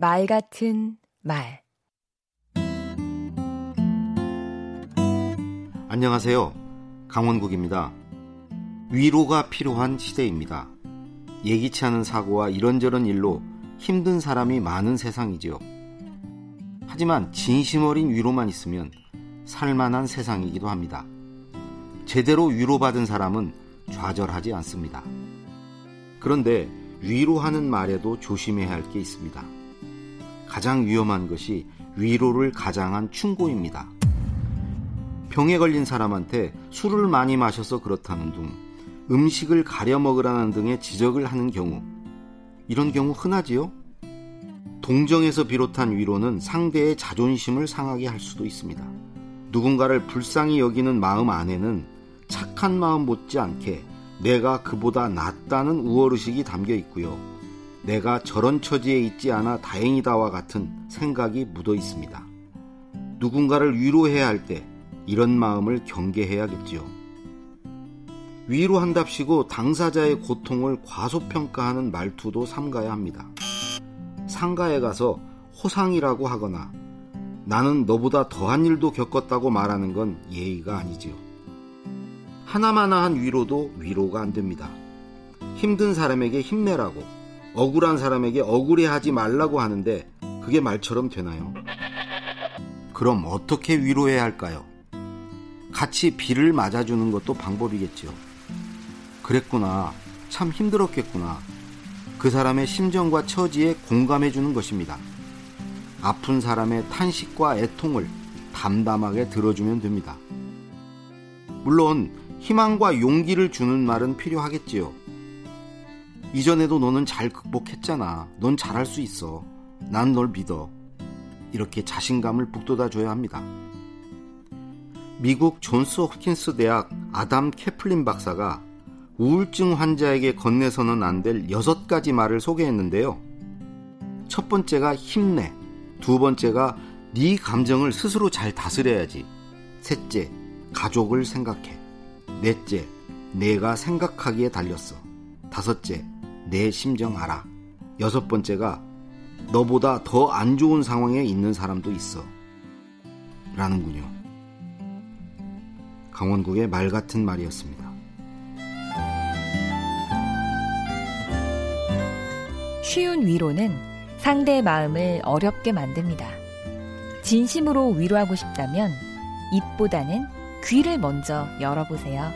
말 같은 말 안녕하세요. 강원국입니다. 위로가 필요한 시대입니다. 예기치 않은 사고와 이런저런 일로 힘든 사람이 많은 세상이지요. 하지만 진심 어린 위로만 있으면 살만한 세상이기도 합니다. 제대로 위로받은 사람은 좌절하지 않습니다. 그런데 위로하는 말에도 조심해야 할 게 있습니다. 가장 위험한 것이 위로를 가장한 충고입니다. 병에 걸린 사람한테 술을 많이 마셔서 그렇다는 등 음식을 가려 먹으라는 등의 지적을 하는 경우 이런 경우 흔하지요? 동정에서 비롯한 위로는 상대의 자존심을 상하게 할 수도 있습니다. 누군가를 불쌍히 여기는 마음 안에는 착한 마음 못지않게 내가 그보다 낫다는 우월의식이 담겨 있고요. 내가 저런 처지에 있지 않아 다행이다와 같은 생각이 묻어 있습니다. 누군가를 위로해야 할 때 이런 마음을 경계해야겠지요. 위로한답시고 당사자의 고통을 과소평가하는 말투도 삼가야 합니다. 상가에 가서 호상이라고 하거나 나는 너보다 더한 일도 겪었다고 말하는 건 예의가 아니지요. 하나마나한 위로도 위로가 안 됩니다. 힘든 사람에게 힘내라고, 억울한 사람에게 억울해하지 말라고 하는데 그게 말처럼 되나요? 그럼 어떻게 위로해야 할까요? 같이 비를 맞아주는 것도 방법이겠지요. 그랬구나. 참 힘들었겠구나. 그 사람의 심정과 처지에 공감해주는 것입니다. 아픈 사람의 탄식과 애통을 담담하게 들어주면 됩니다. 물론 희망과 용기를 주는 말은 필요하겠지요. 이전에도 너는 잘 극복했잖아. 넌 잘할 수 있어. 난 널 믿어. 이렇게 자신감을 북돋아줘야 합니다. 미국 존스 홉킨스 대학 아담 캐플린 박사가 우울증 환자에게 건네서는 안 될 여섯 가지 말을 소개했는데요. 첫 번째가 힘내. 두 번째가 네 감정을 스스로 잘 다스려야지. 셋째, 가족을 생각해. 넷째, 내가 생각하기에 달렸어. 다섯째, 내 심정 알아. 여섯 번째가 너보다 더 안 좋은 상황에 있는 사람도 있어. 라는군요. 강원국의 말 같은 말이었습니다. 쉬운 위로는 상대의 마음을 어렵게 만듭니다. 진심으로 위로하고 싶다면 입보다는 귀를 먼저 열어보세요.